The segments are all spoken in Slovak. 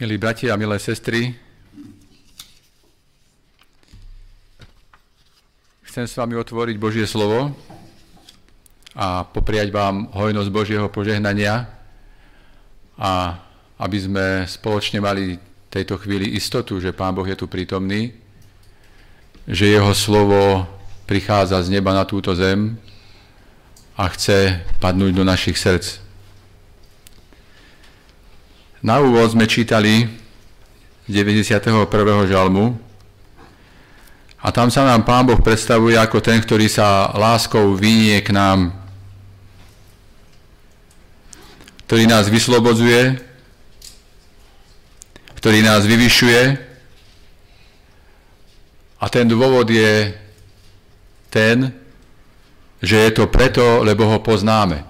Milí bratia a milé sestry, chcem s vami otvoriť Božie slovo a popriať vám hojnosť Božieho požehnania a aby sme spoločne mali tejto chvíli istotu, že Pán Boh je tu prítomný, že Jeho slovo prichádza z neba na túto zem a chce padnúť do našich srdc. Na úvod sme čítali 91. žalmu a tam sa nám Pán Boh predstavuje ako ten, ktorý sa láskou vynie k nám, ktorý nás vyslobodzuje, ktorý nás vyvyšuje a ten dôvod je ten, že je to preto, lebo ho poznáme.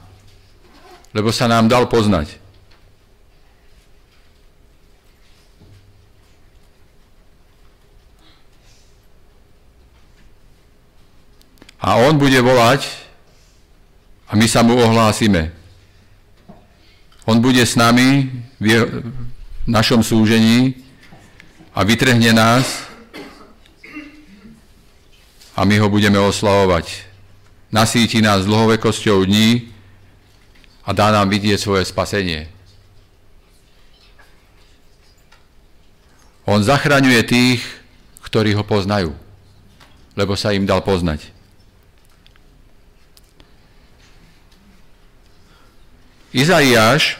Lebo sa nám dal poznať. A on bude volať a my sa mu ohlásime. On bude s nami v našom súžení a vytrhne nás a my ho budeme oslavovať. Nasíti nás dlhovekosťou dní a dá nám vidieť svoje spasenie. On zachraňuje tých, ktorí ho poznajú, lebo sa im dal poznať. Izaiáš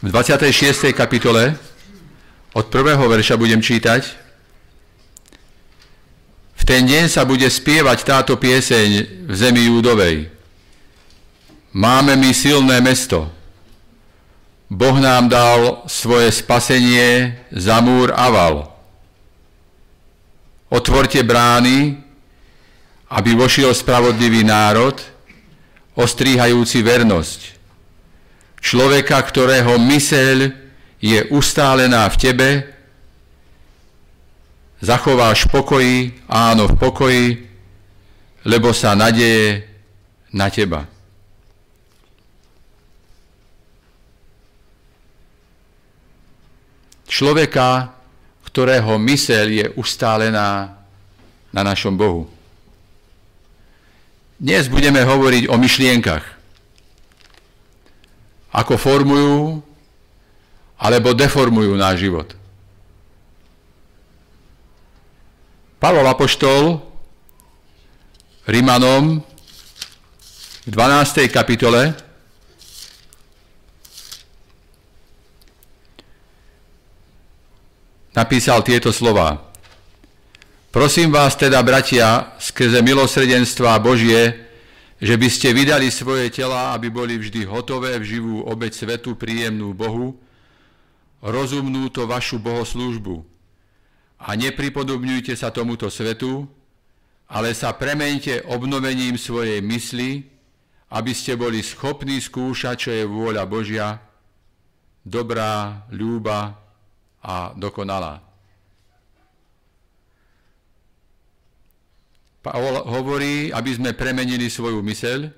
v 26. kapitole od prvého verša budem čítať. V ten deň sa bude spievať táto pieseň v zemi Júdovej. Máme my silné mesto. Boh nám dal svoje spasenie za múr Aval Otvorte brány, aby vošiel spravodlivý národ, ostríhajúci vernosť. Človeka, ktorého myseľ je ustálená v tebe, zachováš pokoji, áno v pokoji, lebo sa nadeje na teba. Človeka, ktorého mysel je ustálená na našom Bohu. Dnes budeme hovoriť o myšlienkach. Ako formujú alebo deformujú náš život. Pavol Apoštol Rimanom v 12. kapitole napísal tieto slova. Prosím vás teda, bratia, skrze milosrdenstva Božie, že by ste vydali svoje tela, aby boli vždy hotové v živú obeď svetu, príjemnú Bohu, rozumnú to vašu bohoslúžbu. A nepripodobňujte sa tomuto svetu, ale sa premente obnovením svojej mysli, aby ste boli schopní skúšať, čo je vôľa Božia, dobrá, ľúba a dokonalá. Pavol hovorí, aby sme premenili svoju myseľ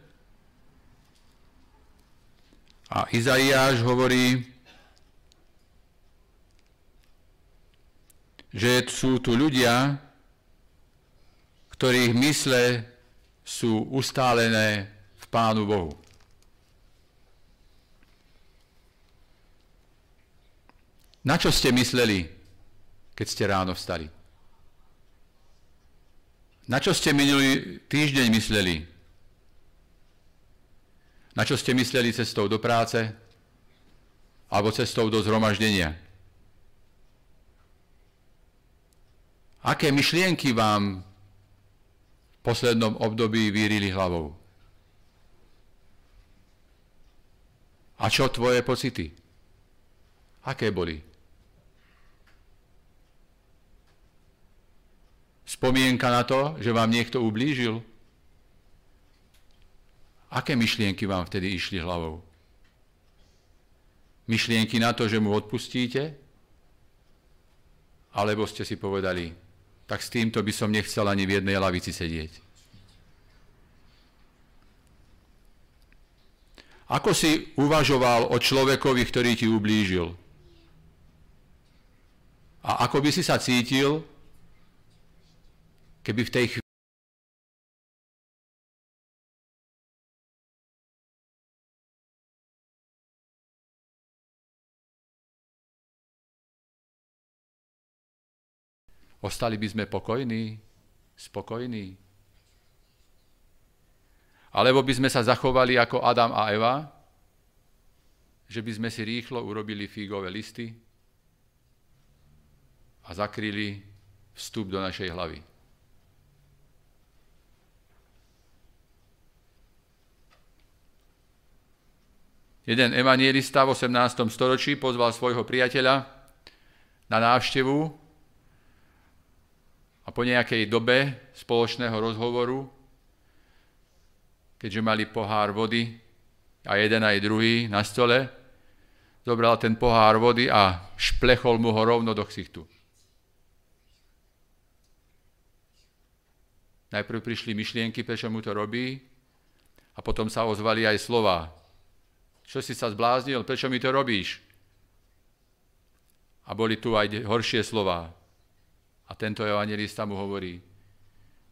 a Izaiáš hovorí, že sú tu ľudia, ktorých mysle sú ustálené v Pánu Bohu. Na čo ste mysleli, keď ste ráno vstali? Na čo ste minulý týždeň mysleli? Na čo ste mysleli cestou do práce? Alebo cestou do zhromaždenia? Aké myšlienky vám v poslednom období vyrili hlavou? A čo tvoje pocity? Aké boli? Spomienka na to, že vám niekto ublížil? Aké myšlienky vám vtedy išli hlavou? Myšlienky na to, že mu odpustíte? Alebo ste si povedali, tak s týmto by som nechcel ani v jednej lavici sedieť. Ako si uvažoval o človekovi, ktorý ti ublížil? A ako by si sa cítil, keby v tej chvíli Ostali by sme pokojní, spokojní. Alebo by sme sa zachovali ako Adam a Eva, že by sme si rýchlo urobili fígové listy a zakryli vstup do našej hlavy. Jeden evangelista v 18. storočí pozval svojho priateľa na návštevu a po nejakej dobe spoločného rozhovoru, keďže mali pohár vody a jeden aj druhý na stole, zobral ten pohár vody a šplechol mu ho rovno do ksichtu. Najprv prišli myšlienky, prečo mu to robí, a potom sa ozvali aj slova. Čo si sa zbláznil, prečo mi to robíš? A boli tu aj horšie slova. A tento evangelista mu hovorí,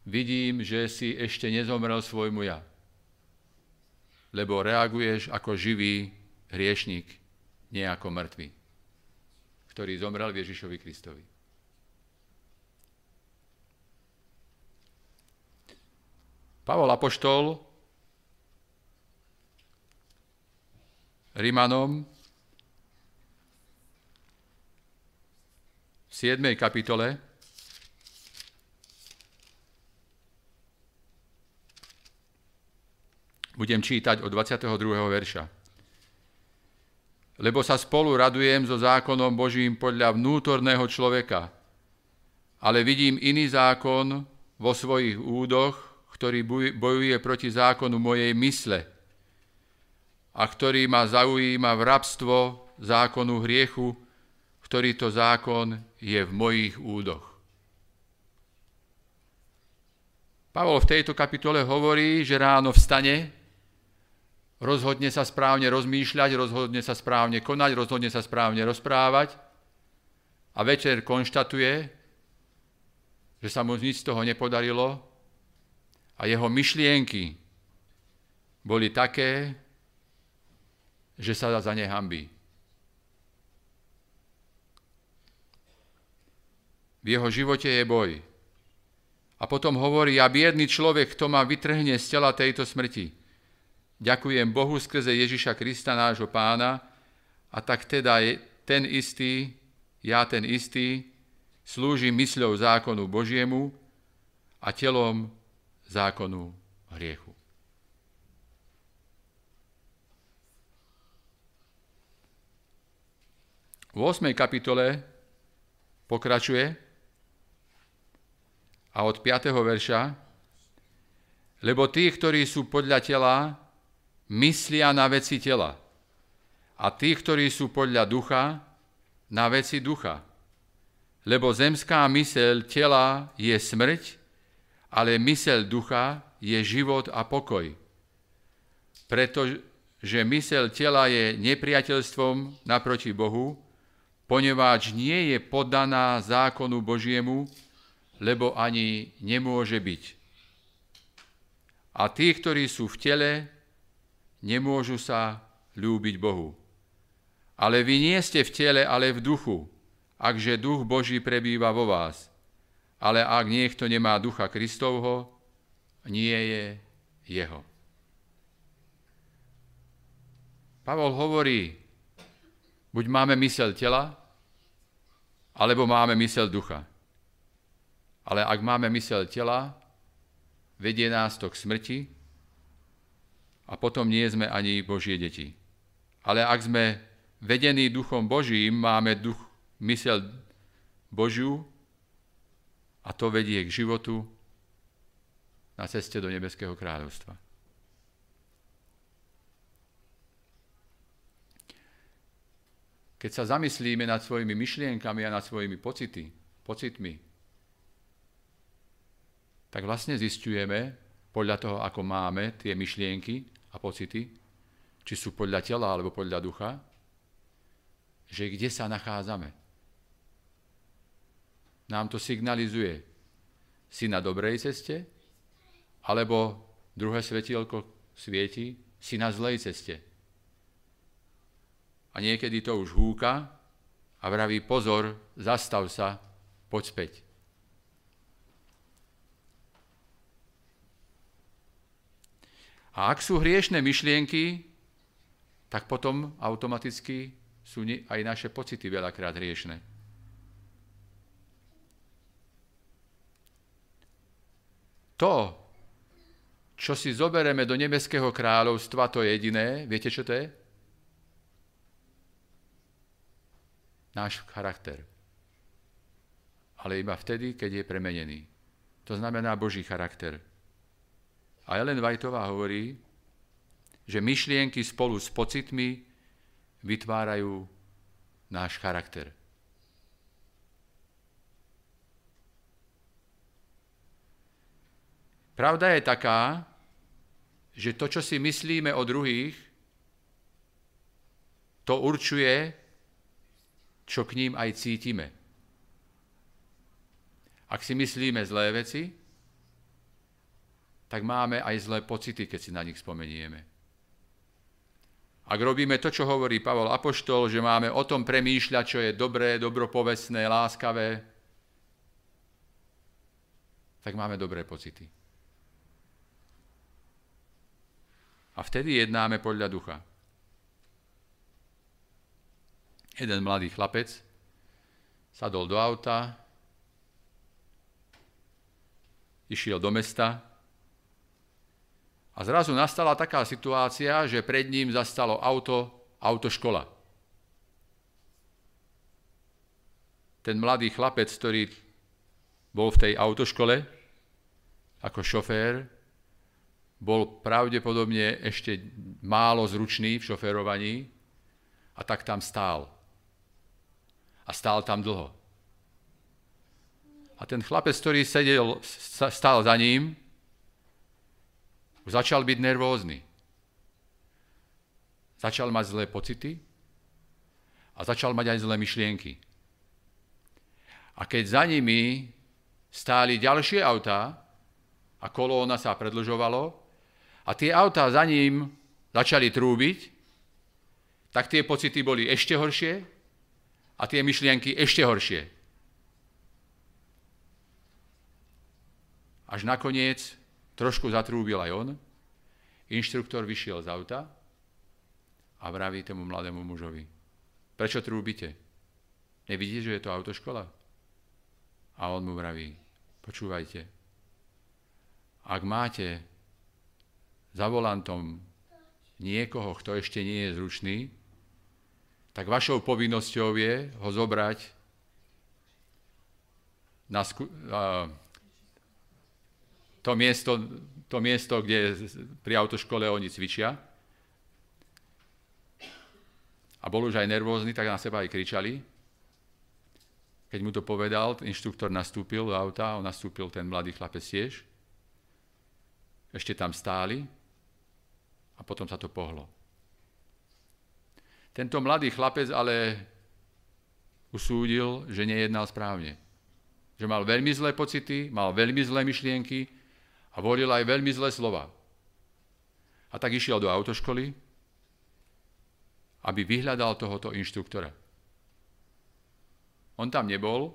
vidím, že si ešte nezomrel svojmu ja, lebo reaguješ ako živý hriešnik, nie ako mŕtvy, ktorý zomrel Ježišovi Kristovi. Pavol Apoštol Rimanom v 7. kapitole Budem čítať od 22. verša. Lebo sa spolu radujem so zákonom Božím podľa vnútorného človeka, ale vidím iný zákon vo svojich údoch, ktorý bojuje proti zákonu mojej mysle a ktorý ma zaujíma v rabstvo zákonu hriechu, ktorý to zákon je v mojich údoch. Pavol v tejto kapitole hovorí, že ráno vstane rozhodne sa správne rozmýšľať, rozhodne sa správne konať, rozhodne sa správne rozprávať a večer konštatuje, že sa mu nič z toho nepodarilo a jeho myšlienky boli také, že sa za ne hambí. V jeho živote je boj. A potom hovorí, ja biedný človek, kto ma vytrhne z tela tejto smrti. Ďakujem Bohu skrze Ježiša Krista, nášho pána, a tak teda je ten istý, ja ten istý, slúžim mysľou zákonu Božiemu a telom zákonu hriechu. V 8. kapitole pokračuje a od 5. verša, lebo tí, ktorí sú podľa tela, myslia na veci tela a tí, ktorí sú podľa ducha, na veci ducha. Lebo zemská mysel tela je smrť, ale mysel ducha je život a pokoj. Pretože mysel tela je nepriateľstvom naproti Bohu, poneváč nie je podaná zákonu Božiemu, lebo ani nemôže byť. A tí, ktorí sú v tele, nemôžu sa ľúbiť Bohu. Ale vy nie ste v tele, ale v duchu, akže duch Boží prebýva vo vás. Ale ak niekto nemá ducha Kristovho, nie je jeho. Pavol hovorí, buď máme mysel tela, alebo máme mysel ducha. Ale ak máme mysel tela, vedie nás to k smrti, a potom nie sme ani Božie deti. Ale ak sme vedení duchom Božím, máme duch, mysel Božiu a to vedie k životu na ceste do nebeského kráľovstva. Keď sa zamyslíme nad svojimi myšlienkami a nad svojimi pocity, pocitmi, tak vlastne zistujeme, podľa toho, ako máme tie myšlienky a pocity, či sú podľa tela alebo podľa ducha, že kde sa nachádzame. Nám to signalizuje, si na dobrej ceste, alebo druhé svetielko svieti, si na zlej ceste. A niekedy to už húka a vraví pozor, zastav sa, poď späť. A ak sú hriešne myšlienky, tak potom automaticky sú aj naše pocity veľakrát hriešne. To, čo si zobereme do nebeského kráľovstva, to je jediné. Viete, čo to je? Náš charakter. Ale iba vtedy, keď je premenený. To znamená Boží charakter. A Ellen Whiteová hovorí, že myšlienky spolu s pocitmi vytvárajú náš charakter. Pravda je taká, že to, čo si myslíme o druhých, to určuje, čo k ním aj cítime. Ak si myslíme zlé veci, tak máme aj zlé pocity, keď si na nich spomenieme. Ak robíme to, čo hovorí Pavol Apoštol, že máme o tom premýšľať, čo je dobré, dobropovestné, láskavé, tak máme dobré pocity. A vtedy jednáme podľa ducha. Jeden mladý chlapec sadol do auta, išiel do mesta, a zrazu nastala taká situácia, že pred ním zastalo auto, autoškola. Ten mladý chlapec, ktorý bol v tej autoškole ako šofér, bol pravdepodobne ešte málo zručný v šoférovaní a tak tam stál. A stál tam dlho. A ten chlapec, ktorý sedel, stál za ním, Začal byť nervózny. Začal mať zlé pocity a začal mať aj zlé myšlienky. A keď za nimi stáli ďalšie autá a kolóna sa predlžovalo a tie autá za ním začali trúbiť, tak tie pocity boli ešte horšie a tie myšlienky ešte horšie. Až nakoniec Trošku zatrúbil aj on. Inštruktor vyšiel z auta a vraví tomu mladému mužovi. Prečo trúbite? Nevidíte, že je to autoškola? A on mu vraví, počúvajte, ak máte za volantom niekoho, kto ešte nie je zručný, tak vašou povinnosťou je ho zobrať na sku- uh, to miesto, to miesto, kde pri autoškole oni cvičia. A bol už aj nervózny, tak na seba aj kričali. Keď mu to povedal, inštruktor nastúpil do auta, on nastúpil ten mladý chlapec tiež. Ešte tam stáli a potom sa to pohlo. Tento mladý chlapec ale usúdil, že nejednal správne. Že mal veľmi zlé pocity, mal veľmi zlé myšlienky a volil aj veľmi zlé slova. A tak išiel do autoškoly, aby vyhľadal tohoto inštruktora. On tam nebol,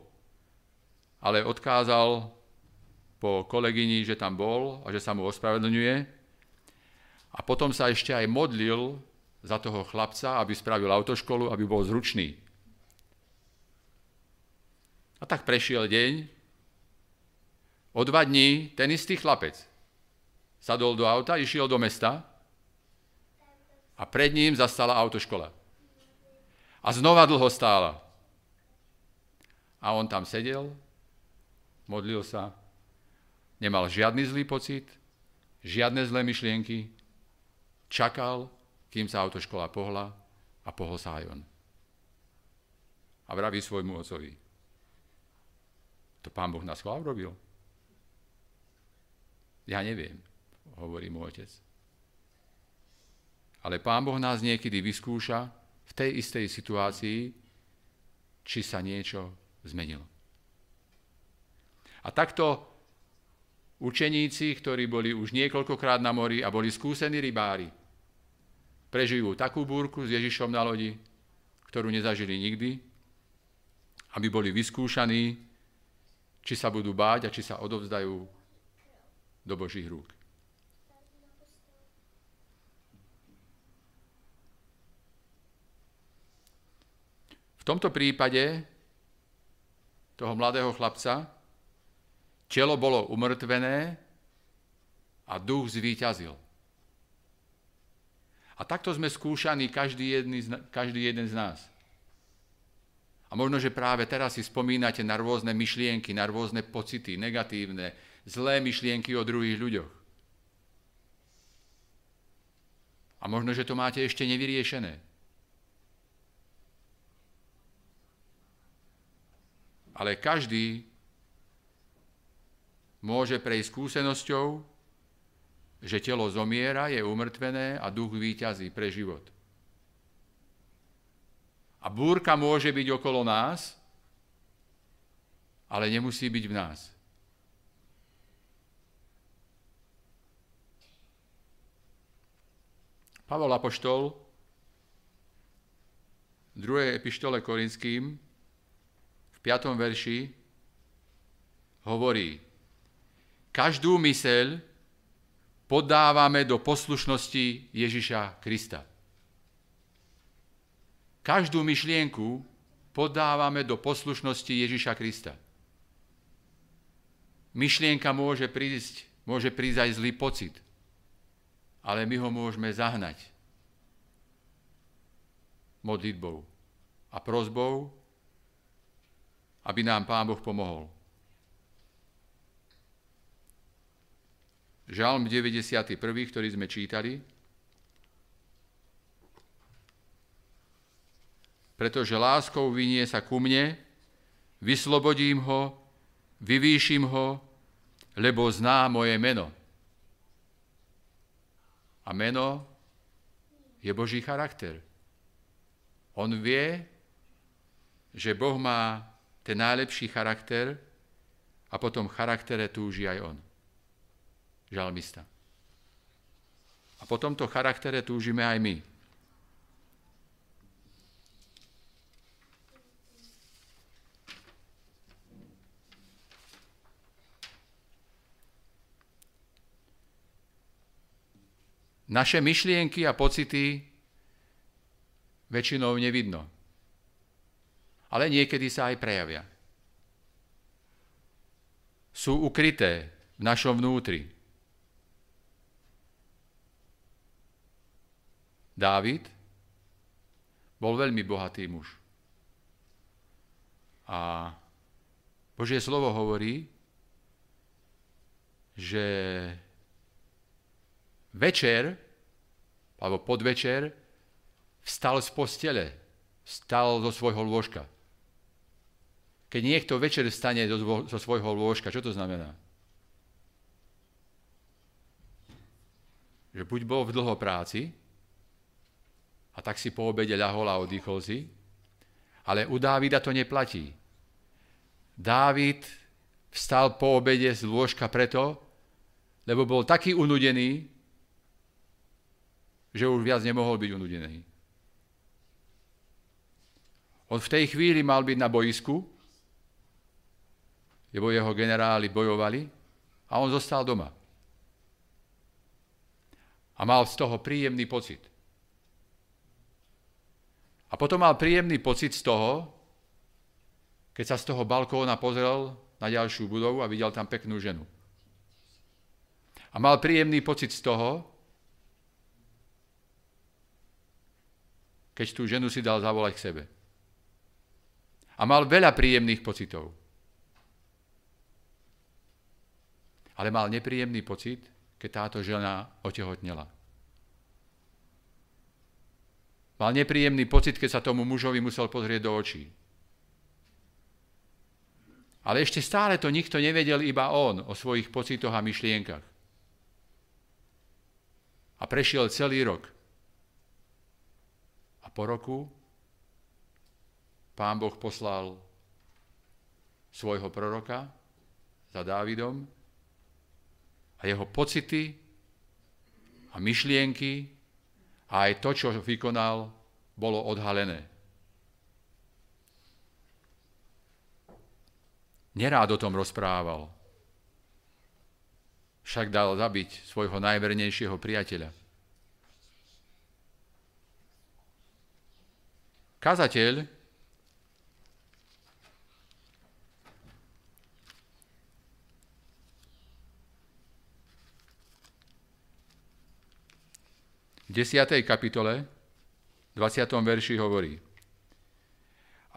ale odkázal po kolegyni, že tam bol a že sa mu ospravedlňuje. A potom sa ešte aj modlil za toho chlapca, aby spravil autoškolu, aby bol zručný. A tak prešiel deň O dva dní ten istý chlapec sadol do auta, išiel do mesta a pred ním zastala autoškola. A znova dlho stála. A on tam sedel, modlil sa, nemal žiadny zlý pocit, žiadne zlé myšlienky, čakal, kým sa autoškola pohla a pohol sa aj on. A vraví svojmu ocovi, to pán Boh nás chvál robil. Ja neviem, hovorí môj otec. Ale Pán Boh nás niekedy vyskúša v tej istej situácii, či sa niečo zmenilo. A takto učeníci, ktorí boli už niekoľkokrát na mori a boli skúsení rybári, prežijú takú búrku s Ježišom na lodi, ktorú nezažili nikdy, aby boli vyskúšaní, či sa budú báť a či sa odovzdajú do Božích rúk. V tomto prípade toho mladého chlapca telo bolo umrtvené a duch zvíťazil. A takto sme skúšaní každý, jedný, každý jeden z nás. A možno, že práve teraz si spomínate na rôzne myšlienky, na rôzne pocity, negatívne, zlé myšlienky o druhých ľuďoch. A možno, že to máte ešte nevyriešené. Ale každý môže prejsť skúsenosťou, že telo zomiera, je umrtvené a duch výťazí pre život. A búrka môže byť okolo nás, ale nemusí byť v nás. Pavol Apoštol v druhej epištole Korinským v 5. verši hovorí, každú myseľ podávame do poslušnosti Ježiša Krista. Každú myšlienku podávame do poslušnosti Ježiša Krista. Myšlienka môže prísť, môže prísť aj zlý pocit, ale my ho môžeme zahnať modlitbou a prozbou, aby nám Pán Boh pomohol. Žalm 91., ktorý sme čítali, pretože láskou vynie sa ku mne, vyslobodím ho, vyvýšim ho, lebo zná moje meno. A meno je Boží charakter. On vie, že Boh má ten najlepší charakter a potom charaktere túži aj on. Žalmista. A po tomto charaktere túžime aj my. Naše myšlienky a pocity väčšinou nevidno. Ale niekedy sa aj prejavia. Sú ukryté v našom vnútri. Dávid bol veľmi bohatý muž. A Božie slovo hovorí, že večer, alebo podvečer, vstal z postele, vstal zo svojho lôžka. Keď niekto večer vstane zo, svojho lôžka, čo to znamená? Že buď bol v dlho práci, a tak si po obede ľahol a oddychol si, ale u Dávida to neplatí. Dávid vstal po obede z lôžka preto, lebo bol taký unudený, že už viac nemohol byť unudený. On v tej chvíli mal byť na boisku, lebo jeho generáli bojovali a on zostal doma. A mal z toho príjemný pocit. A potom mal príjemný pocit z toho, keď sa z toho balkóna pozrel na ďalšiu budovu a videl tam peknú ženu. A mal príjemný pocit z toho, keď tú ženu si dal zavolať k sebe. A mal veľa príjemných pocitov. Ale mal nepríjemný pocit, keď táto žena otehotnela. Mal nepríjemný pocit, keď sa tomu mužovi musel pozrieť do očí. Ale ešte stále to nikto nevedel, iba on, o svojich pocitoch a myšlienkach. A prešiel celý rok po roku pán Boh poslal svojho proroka za Dávidom a jeho pocity a myšlienky a aj to, čo vykonal, bolo odhalené. Nerád o tom rozprával. Však dal zabiť svojho najvernejšieho priateľa. Kazateľ v 10. kapitole 20. verši hovorí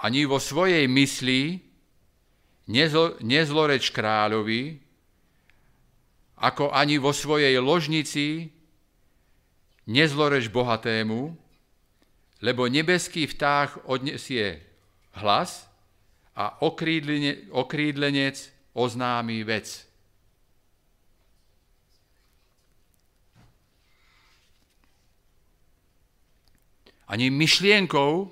Ani vo svojej mysli nezloreč kráľovi, ako ani vo svojej ložnici nezloreč bohatému, lebo nebeský vtáh odnesie hlas a okrídlenec oznámi vec. Ani myšlienkou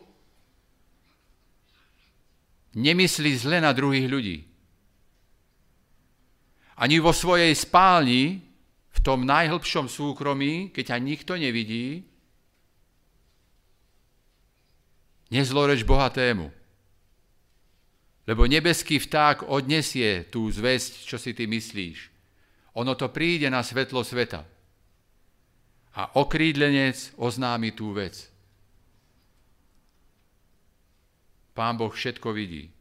nemyslí zle na druhých ľudí. Ani vo svojej spálni, v tom najhlbšom súkromí, keď ťa nikto nevidí, nezloreč bohatému. Lebo nebeský vták odnesie tú zväzť, čo si ty myslíš. Ono to príde na svetlo sveta. A okrídlenec oznámi tú vec. Pán Boh všetko vidí.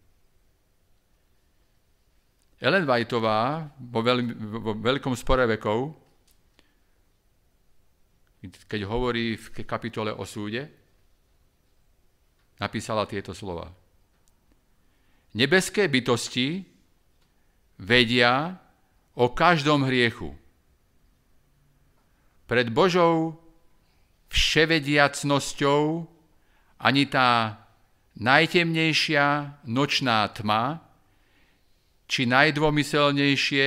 Ellen Whiteová vo, veľ, vo veľkom spore vekov, keď hovorí v kapitole o súde, napísala tieto slova. Nebeské bytosti vedia o každom hriechu. Pred Božou vševediacnosťou ani tá najtemnejšia nočná tma, či najdvomyselnejšie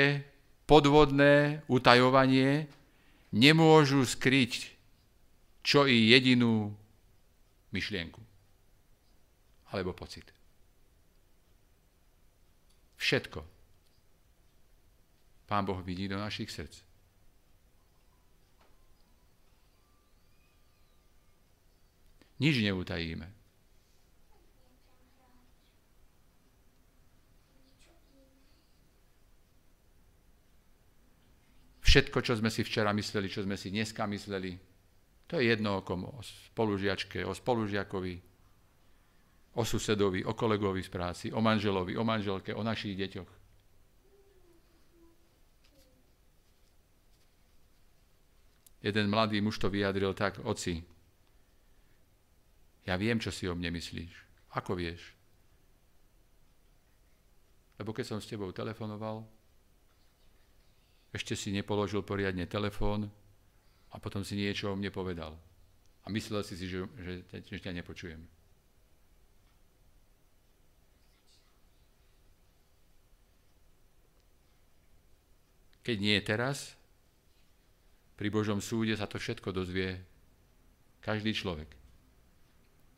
podvodné utajovanie nemôžu skryť čo i jedinú myšlienku alebo pocit. Všetko. Pán Boh vidí do našich srdc. Nič neutajíme. Všetko, čo sme si včera mysleli, čo sme si dneska mysleli, to je jedno o kom, o spolužiačke, o spolužiakovi, o susedovi, o kolegovi z práci, o manželovi, o manželke, o našich deťoch. Jeden mladý muž to vyjadril tak, oci, ja viem, čo si o mne myslíš. Ako vieš? Lebo keď som s tebou telefonoval, ešte si nepoložil poriadne telefón a potom si niečo o mne povedal. A myslel si si, že, že, že ťa nepočujem. Keď nie teraz, pri Božom súde sa to všetko dozvie každý človek.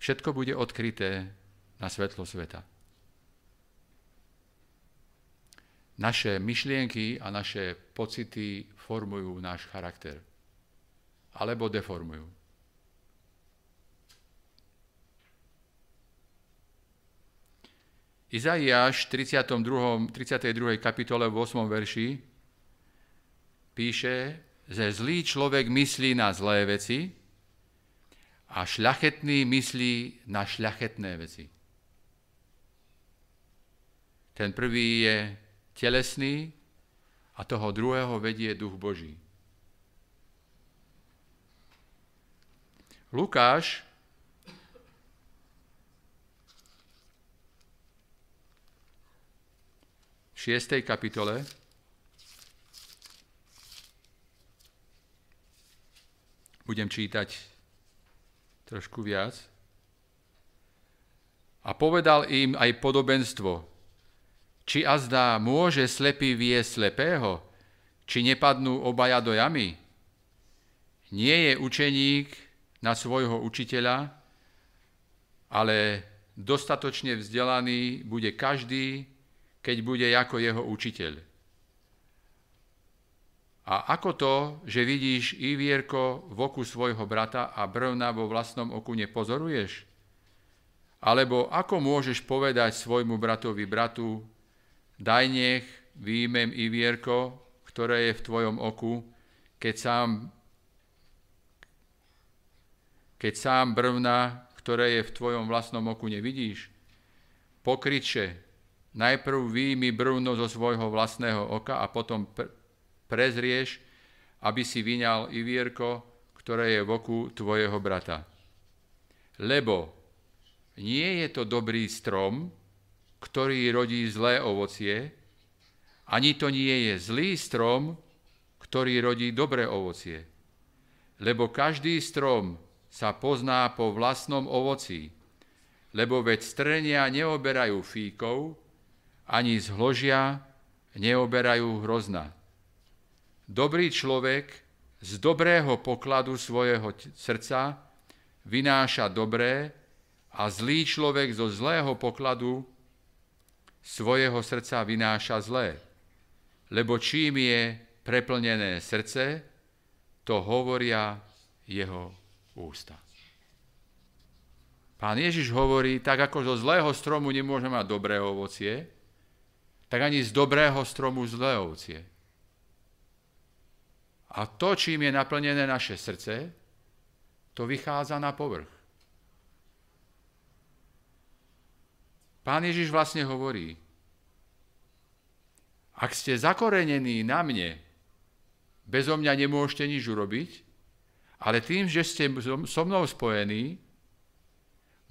Všetko bude odkryté na svetlo sveta. Naše myšlienky a naše pocity formujú náš charakter. Alebo deformujú. Izaiáš v 32. 32. kapitole v 8. verši píše, že zlý človek myslí na zlé veci a šľachetný myslí na šľachetné veci. Ten prvý je telesný a toho druhého vedie duch Boží. Lukáš v 6. kapitole Budem čítať trošku viac. A povedal im aj podobenstvo, či azda môže slepý viesť slepého, či nepadnú obaja do jamy. Nie je učeník na svojho učiteľa ale dostatočne vzdelaný bude každý, keď bude ako jeho učiteľ. A ako to, že vidíš ivierko v oku svojho brata a brvna vo vlastnom oku nepozoruješ? Alebo ako môžeš povedať svojmu bratovi bratu, daj nech výjmem ivierko, ktoré je v tvojom oku, keď sám, keď sám brvna, ktoré je v tvojom vlastnom oku, nevidíš? Pokryče, najprv výjmi brvno zo svojho vlastného oka a potom pr- prezrieš, aby si vyňal ivierko, ktoré je v oku tvojho brata. Lebo nie je to dobrý strom, ktorý rodí zlé ovocie, ani to nie je zlý strom, ktorý rodí dobré ovocie. Lebo každý strom sa pozná po vlastnom ovoci, lebo veď strenia neoberajú fíkov, ani z neoberajú hrozna. Dobrý človek z dobrého pokladu svojho srdca vynáša dobré a zlý človek zo zlého pokladu svojho srdca vynáša zlé. Lebo čím je preplnené srdce, to hovoria jeho ústa. Pán Ježiš hovorí, tak ako zo zlého stromu nemôže mať dobré ovocie, tak ani z dobrého stromu zlé ovocie. A to, čím je naplnené naše srdce, to vychádza na povrch. Pán Ježiš vlastne hovorí, ak ste zakorenení na mne, bezo mňa nemôžete nič urobiť, ale tým, že ste so mnou spojení,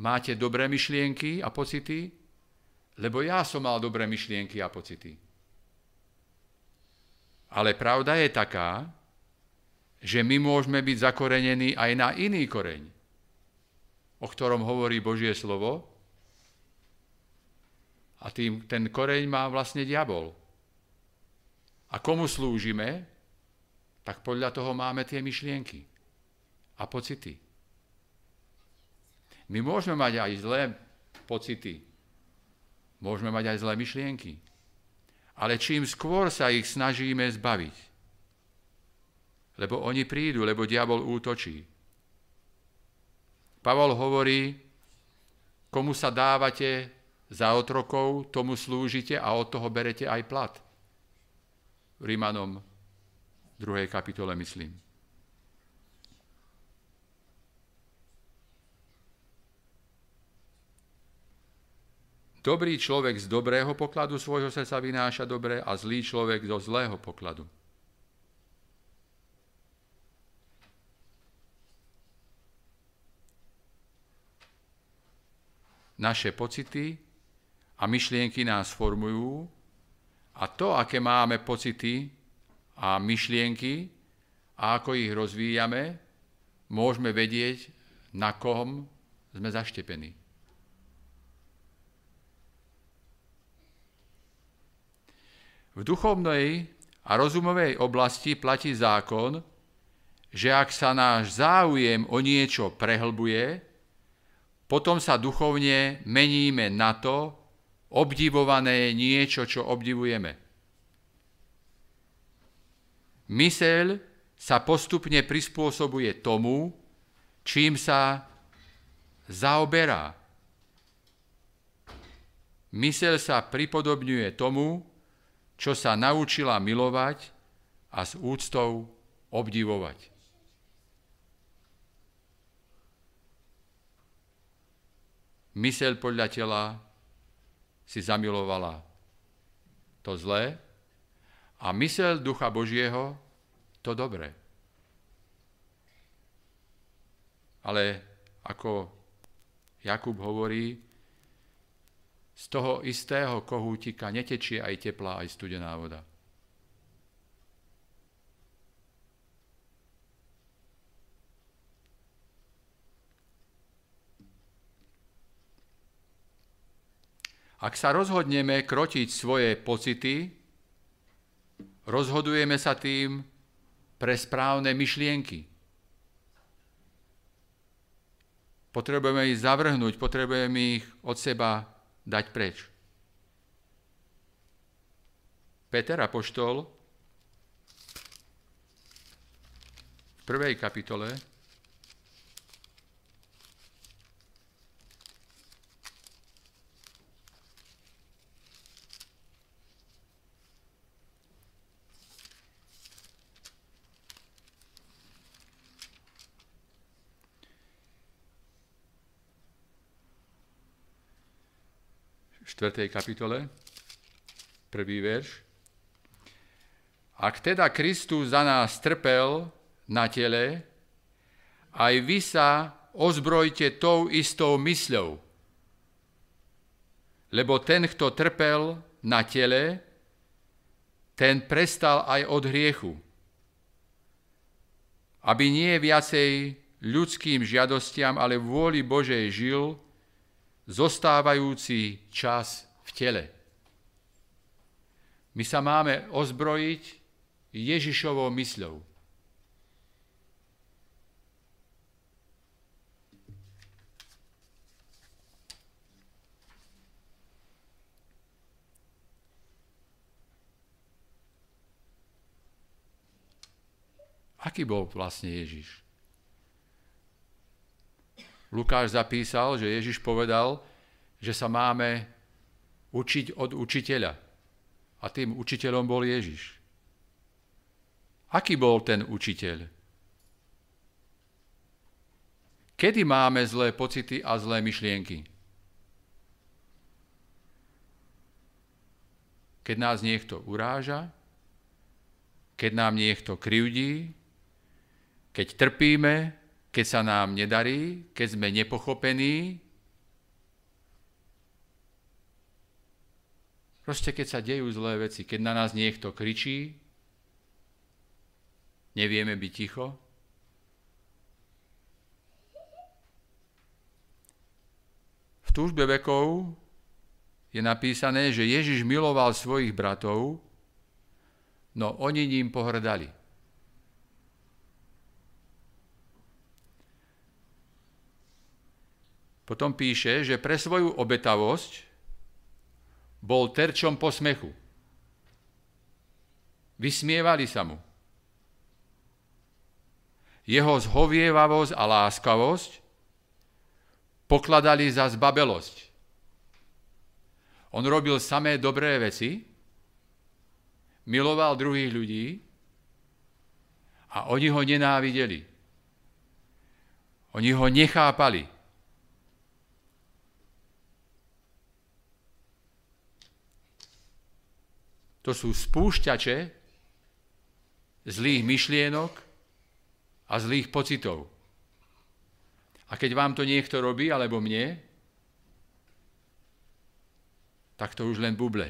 máte dobré myšlienky a pocity, lebo ja som mal dobré myšlienky a pocity. Ale pravda je taká, že my môžeme byť zakorenení aj na iný koreň, o ktorom hovorí Božie slovo. A tým, ten koreň má vlastne diabol. A komu slúžime, tak podľa toho máme tie myšlienky a pocity. My môžeme mať aj zlé pocity, môžeme mať aj zlé myšlienky, ale čím skôr sa ich snažíme zbaviť, lebo oni prídu, lebo diabol útočí. Pavol hovorí, komu sa dávate za otrokov, tomu slúžite a od toho berete aj plat. Rímanom 2. kapitole, myslím. Dobrý človek z dobrého pokladu svojho srdca vynáša dobre a zlý človek zo zlého pokladu. naše pocity a myšlienky nás formujú a to, aké máme pocity a myšlienky a ako ich rozvíjame, môžeme vedieť, na kom sme zaštepení. V duchovnej a rozumovej oblasti platí zákon, že ak sa náš záujem o niečo prehlbuje, potom sa duchovne meníme na to, obdivované je niečo, čo obdivujeme. Myseľ sa postupne prispôsobuje tomu, čím sa zaoberá. Myseľ sa pripodobňuje tomu, čo sa naučila milovať a s úctou obdivovať. Mysel podľa tela si zamilovala to zlé a mysel Ducha Božieho to dobré. Ale ako Jakub hovorí, z toho istého kohútika netečie aj teplá, aj studená voda. Ak sa rozhodneme krotiť svoje pocity, rozhodujeme sa tým pre správne myšlienky. Potrebujeme ich zavrhnúť, potrebujeme ich od seba dať preč. Peter Apoštol v prvej kapitole 4. kapitole, prvý verš. Ak teda Kristus za nás trpel na tele, aj vy sa ozbrojte tou istou mysľou. Lebo ten, kto trpel na tele, ten prestal aj od hriechu. Aby nie viacej ľudským žiadostiam, ale vôli Božej žil, zostávajúci čas v tele. My sa máme ozbrojiť Ježišovou mysľou. Aký bol vlastne Ježiš? Lukáš zapísal, že Ježiš povedal, že sa máme učiť od učiteľa. A tým učiteľom bol Ježiš. Aký bol ten učiteľ? Kedy máme zlé pocity a zlé myšlienky? Keď nás niekto uráža, keď nám niekto krivdí, keď trpíme, keď sa nám nedarí, keď sme nepochopení, proste keď sa dejú zlé veci, keď na nás niekto kričí, nevieme byť ticho, v túžbe vekov je napísané, že Ježiš miloval svojich bratov, no oni ním pohrdali. Potom píše, že pre svoju obetavosť bol terčom posmechu. Vysmievali sa mu. Jeho zhovievavosť a láskavosť pokladali za zbabelosť. On robil samé dobré veci, miloval druhých ľudí a oni ho nenávideli. Oni ho nechápali. To sú spúšťače zlých myšlienok a zlých pocitov. A keď vám to niekto robí, alebo mne, tak to už len buble.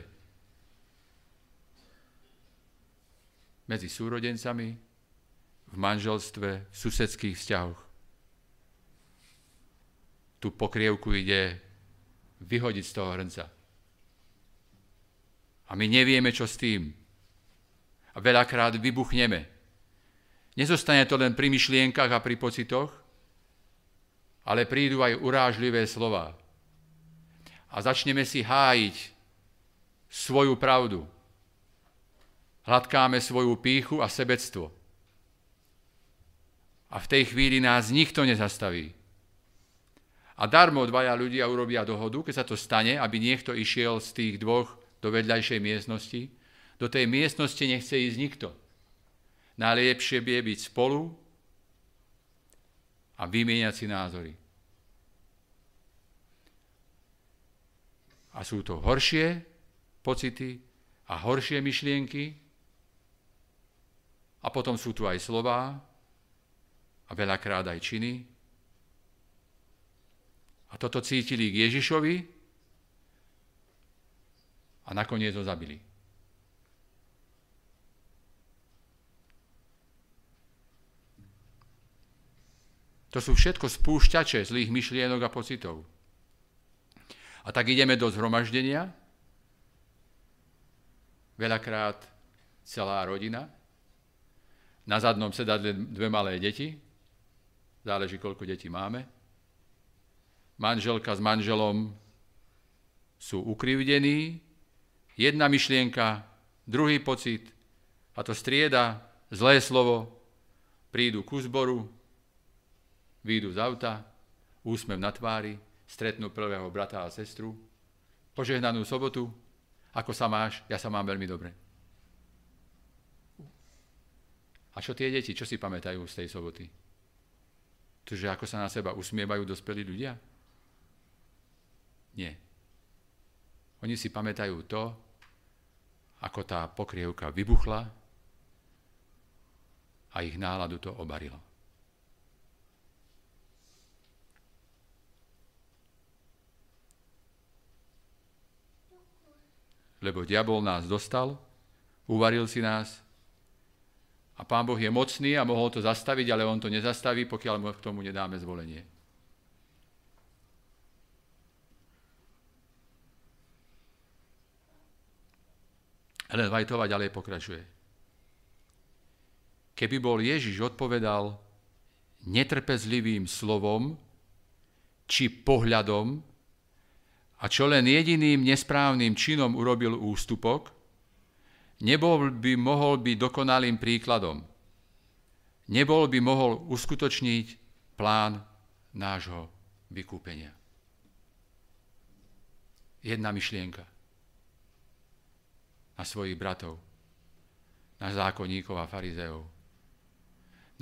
Medzi súrodencami, v manželstve, v susedských vzťahoch. Tu pokrievku ide vyhodiť z toho hrnca. A my nevieme, čo s tým. A veľakrát vybuchneme. Nezostane to len pri myšlienkach a pri pocitoch, ale prídu aj urážlivé slova. A začneme si hájiť svoju pravdu. Hladkáme svoju píchu a sebectvo. A v tej chvíli nás nikto nezastaví. A darmo dvaja ľudia urobia dohodu, keď sa to stane, aby niekto išiel z tých dvoch do vedľajšej miestnosti. Do tej miestnosti nechce ísť nikto. Najlepšie je byť spolu a vymieňať si názory. A sú to horšie pocity a horšie myšlienky. A potom sú tu aj slová a veľakrát aj činy. A toto cítili k Ježišovi, a nakoniec ho zabili. To sú všetko spúšťače zlých myšlienok a pocitov. A tak ideme do zhromaždenia, veľakrát celá rodina, na zadnom sedadle dve malé deti, záleží, koľko detí máme, manželka s manželom sú ukrivdení, jedna myšlienka, druhý pocit, a to strieda, zlé slovo, prídu ku zboru, výjdu z auta, úsmev na tvári, stretnú prvého brata a sestru, požehnanú sobotu, ako sa máš, ja sa mám veľmi dobre. A čo tie deti, čo si pamätajú z tej soboty? To, že ako sa na seba usmievajú dospelí ľudia? Nie. Oni si pamätajú to, ako tá pokrievka vybuchla a ich náladu to obarilo. Lebo diabol nás dostal, uvaril si nás a Pán Boh je mocný a mohol to zastaviť, ale on to nezastaví, pokiaľ mu k tomu nedáme zvolenie. Ellen Whiteová ďalej pokračuje. Keby bol Ježiš odpovedal netrpezlivým slovom či pohľadom a čo len jediným nesprávnym činom urobil ústupok, nebol by mohol byť dokonalým príkladom. Nebol by mohol uskutočniť plán nášho vykúpenia. Jedna myšlienka na svojich bratov, na zákonníkov a farizeov,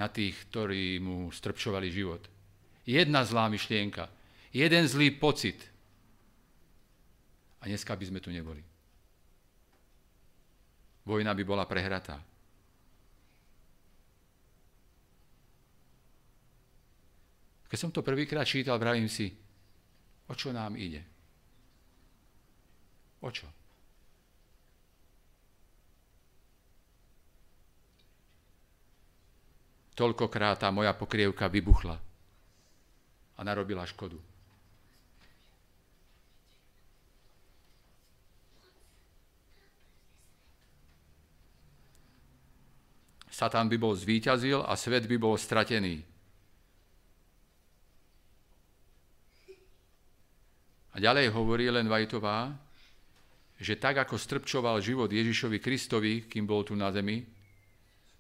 na tých, ktorí mu strpčovali život. Jedna zlá myšlienka, jeden zlý pocit. A dneska by sme tu neboli. Vojna by bola prehratá. Keď som to prvýkrát čítal, vravím si, o čo nám ide? O čo? Toľkokrát tá moja pokrievka vybuchla a narobila škodu. Satan by bol zvíťazil a svet by bol stratený. A ďalej hovorí len Vajtová, že tak ako strpčoval život Ježišovi Kristovi, kým bol tu na zemi,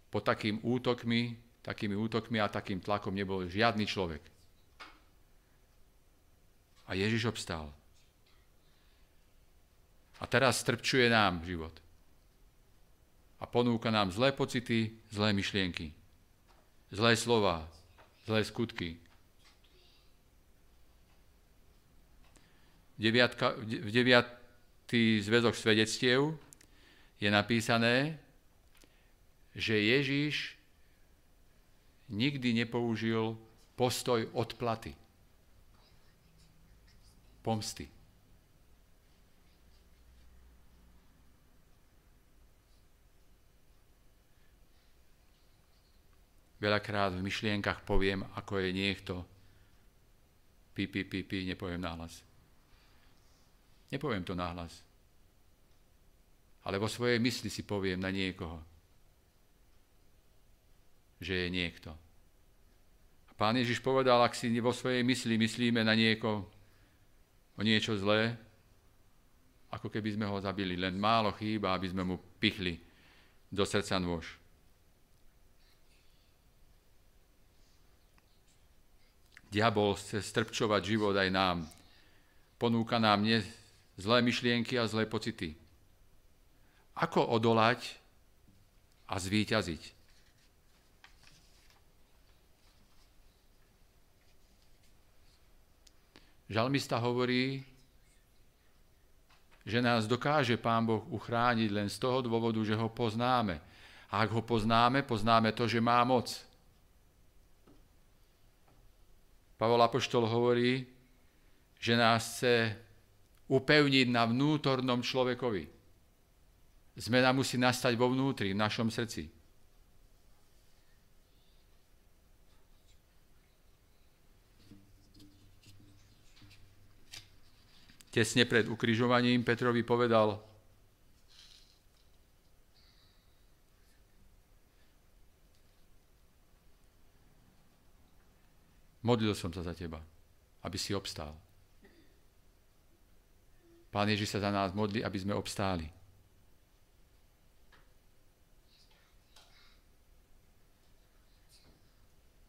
pod takým útokmi takými útokmi a takým tlakom nebol žiadny človek. A Ježiš obstál. A teraz strpčuje nám život. A ponúka nám zlé pocity, zlé myšlienky, zlé slova, zlé skutky. Deviatka, v deviatý zväzok svedectiev je napísané, že Ježiš nikdy nepoužil postoj odplaty, pomsty. Veľakrát v myšlienkach poviem, ako je niekto. Pi, pi, pi, pi, nepoviem náhlas. Nepoviem to náhlas. Ale vo svojej mysli si poviem na niekoho že je niekto. Pán Ježiš povedal, ak si vo svojej mysli myslíme na nieko, o niečo zlé, ako keby sme ho zabili. Len málo chýba, aby sme mu pichli do srdca nôž. Diabol chce strpčovať život aj nám. Ponúka nám nie zlé myšlienky a zlé pocity. Ako odolať a zvíťaziť? Žalmista hovorí, že nás dokáže Pán Boh uchrániť len z toho dôvodu, že ho poznáme. A ak ho poznáme, poznáme to, že má moc. Pavol Apoštol hovorí, že nás chce upevniť na vnútornom človekovi. Zmena musí nastať vo vnútri, v našom srdci. Tesne pred ukrižovaním Petrovi povedal, modlil som sa za teba, aby si obstál. Pán Ježiš sa za nás modlí, aby sme obstáli.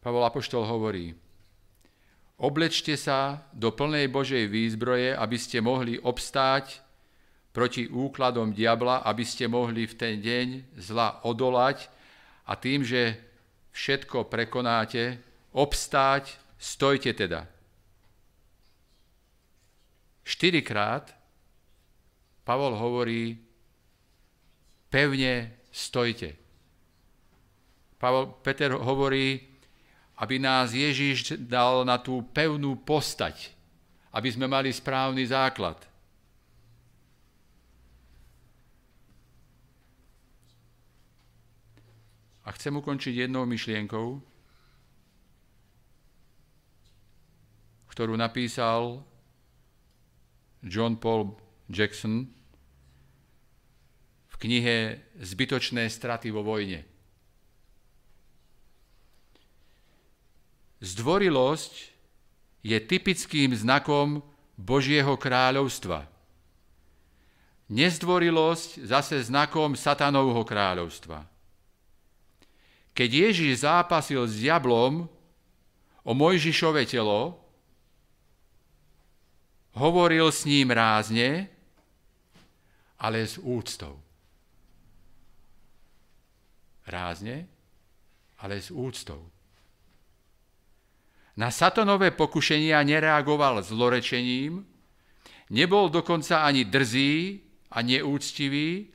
Pavol Apoštol hovorí, oblečte sa do plnej Božej výzbroje, aby ste mohli obstáť proti úkladom diabla, aby ste mohli v ten deň zla odolať a tým, že všetko prekonáte, obstáť, stojte teda. Štyrikrát Pavol hovorí, pevne stojte. Pavol, Peter hovorí, aby nás Ježiš dal na tú pevnú postať, aby sme mali správny základ. A chcem ukončiť jednou myšlienkou, ktorú napísal John Paul Jackson v knihe Zbytočné straty vo vojne. Zdvorilosť je typickým znakom Božieho kráľovstva. Nezdvorilosť zase znakom satanovho kráľovstva. Keď Ježiš zápasil s diablom o Mojžišové telo, hovoril s ním rázne, ale s úctou. Rázne, ale s úctou. Na satonové pokušenia nereagoval zlorečením, nebol dokonca ani drzý a neúctivý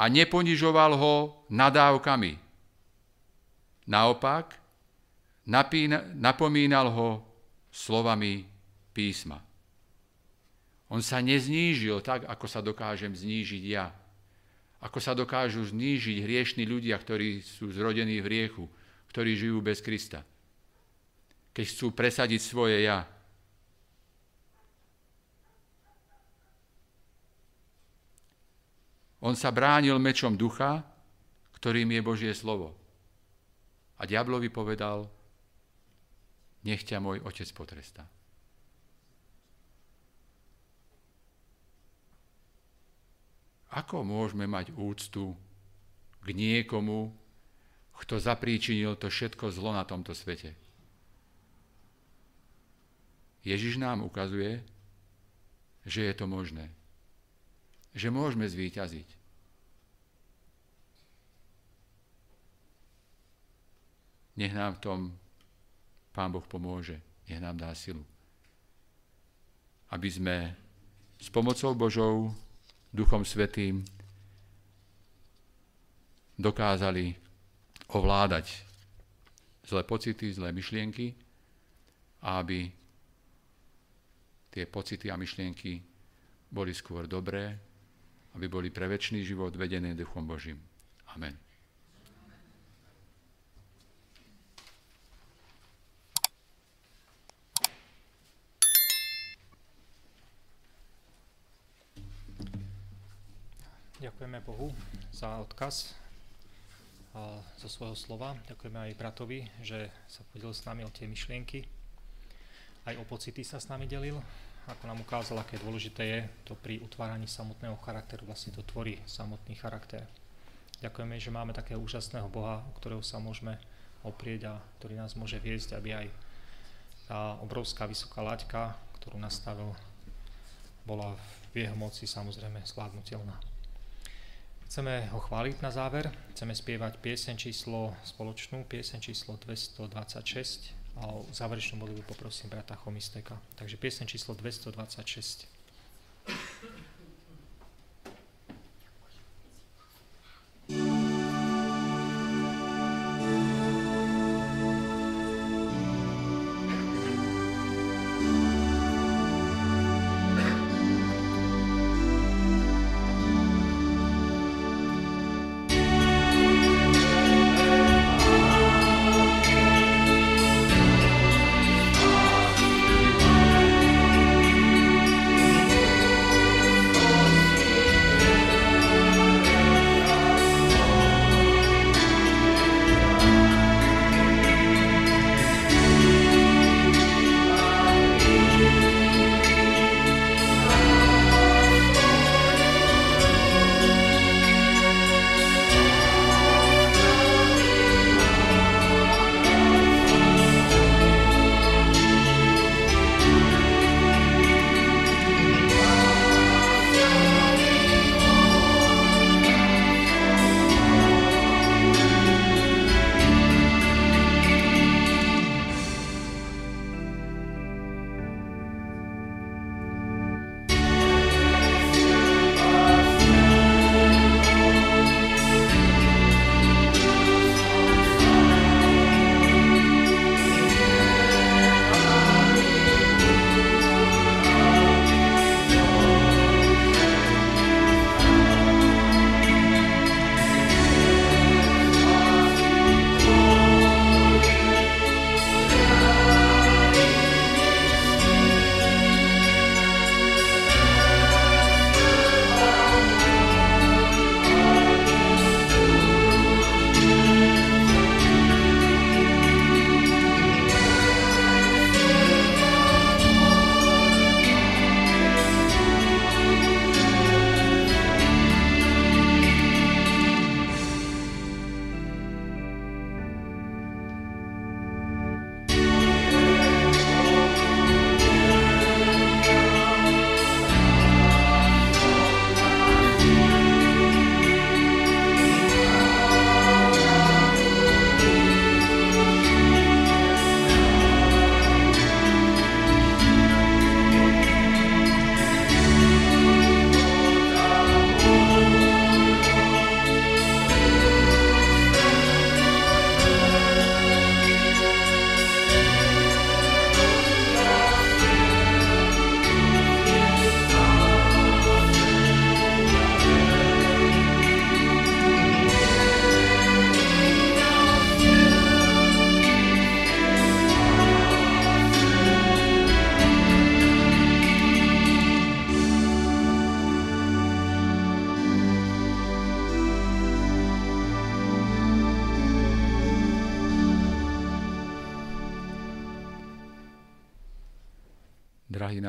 a neponižoval ho nadávkami. Naopak, napomínal ho slovami písma. On sa neznížil tak, ako sa dokážem znížiť ja. Ako sa dokážu znížiť hriešní ľudia, ktorí sú zrodení v hriechu, ktorí žijú bez Krista keď chcú presadiť svoje ja. On sa bránil mečom ducha, ktorým je Božie slovo. A diablovi povedal, nech ťa môj otec potrestá. Ako môžeme mať úctu k niekomu, kto zapríčinil to všetko zlo na tomto svete? Ježiš nám ukazuje, že je to možné. Že môžeme zvíťaziť. Nech nám v tom Pán Boh pomôže. Nech nám dá silu. Aby sme s pomocou Božou, Duchom Svetým dokázali ovládať zlé pocity, zlé myšlienky a aby tie pocity a myšlienky boli skôr dobré, aby boli pre väčší život vedené Duchom Božím. Amen. Ďakujeme Bohu za odkaz zo svojho slova. Ďakujeme aj bratovi, že sa podelil s nami o tie myšlienky. Aj o pocity sa s nami delil ako nám ukázal, aké dôležité je to pri utváraní samotného charakteru, vlastne to tvorí samotný charakter. Ďakujeme, že máme takého úžasného Boha, o ktorého sa môžeme oprieť a ktorý nás môže viesť, aby aj tá obrovská vysoká laťka, ktorú nastavil, bola v jeho moci samozrejme slávnutelná. Chceme ho chváliť na záver, chceme spievať piesen číslo spoločnú, piesen číslo 226, a o záverečnú modlitbu poprosím brata Chomisteka. Takže piesen číslo 226.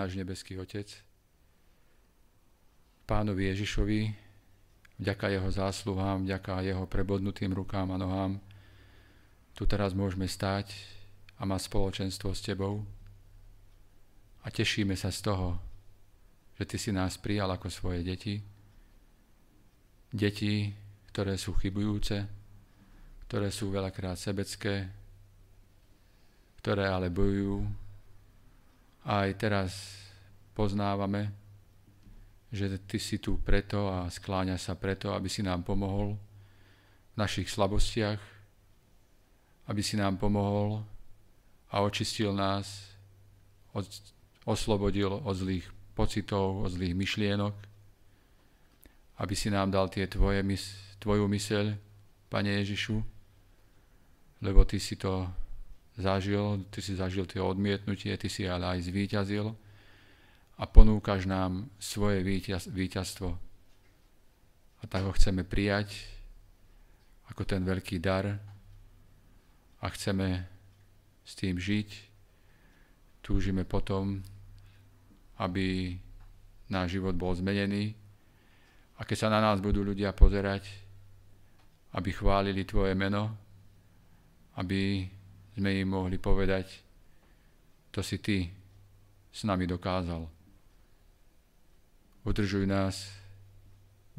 náš nebeský Otec, pánovi Ježišovi, vďaka jeho zásluhám, vďaka jeho prebodnutým rukám a nohám, tu teraz môžeme stáť a mať spoločenstvo s Tebou a tešíme sa z toho, že Ty si nás prijal ako svoje deti, deti, ktoré sú chybujúce, ktoré sú veľakrát sebecké, ktoré ale bojujú. Aj teraz poznávame, že Ty si tu preto a skláňa sa preto, aby si nám pomohol v našich slabostiach, aby si nám pomohol a očistil nás, od, oslobodil od zlých pocitov, od zlých myšlienok, aby si nám dal tie tvoje, tvoju myseľ, Pane Ježišu, lebo Ty si to zažil, ty si zažil tie odmietnutie, ty si ale aj zvíťazil a ponúkaš nám svoje víťaz, víťazstvo. A tak ho chceme prijať ako ten veľký dar a chceme s tým žiť. Túžime potom, aby náš život bol zmenený a keď sa na nás budú ľudia pozerať, aby chválili Tvoje meno, aby sme im mohli povedať, to si ty s nami dokázal. Udržuj nás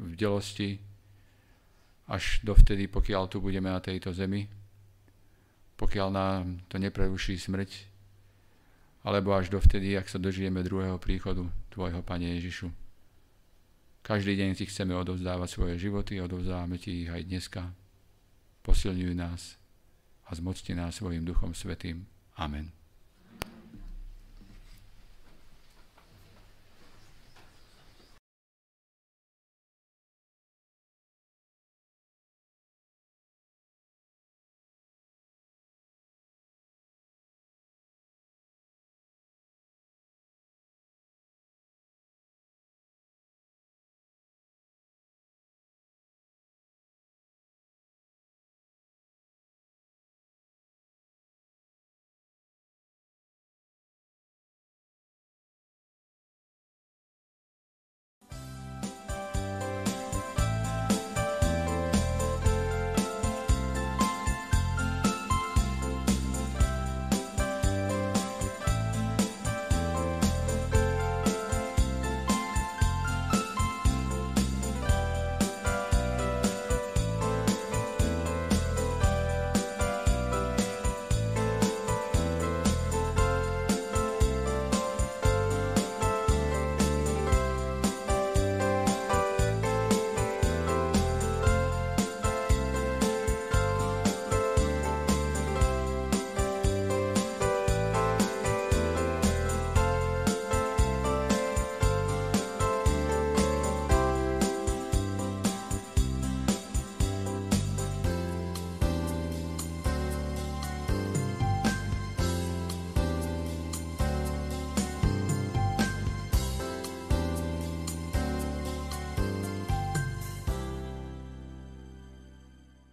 v delosti až dovtedy, pokiaľ tu budeme na tejto zemi, pokiaľ nám to nepreruší smrť, alebo až dovtedy, ak sa dožijeme druhého príchodu Tvojho, Pane Ježišu. Každý deň Ti chceme odovzdávať svoje životy, odovzdávame Ti ich aj dneska. Posilňuj nás a zmocni nás svojim Duchom Svetým. Amen.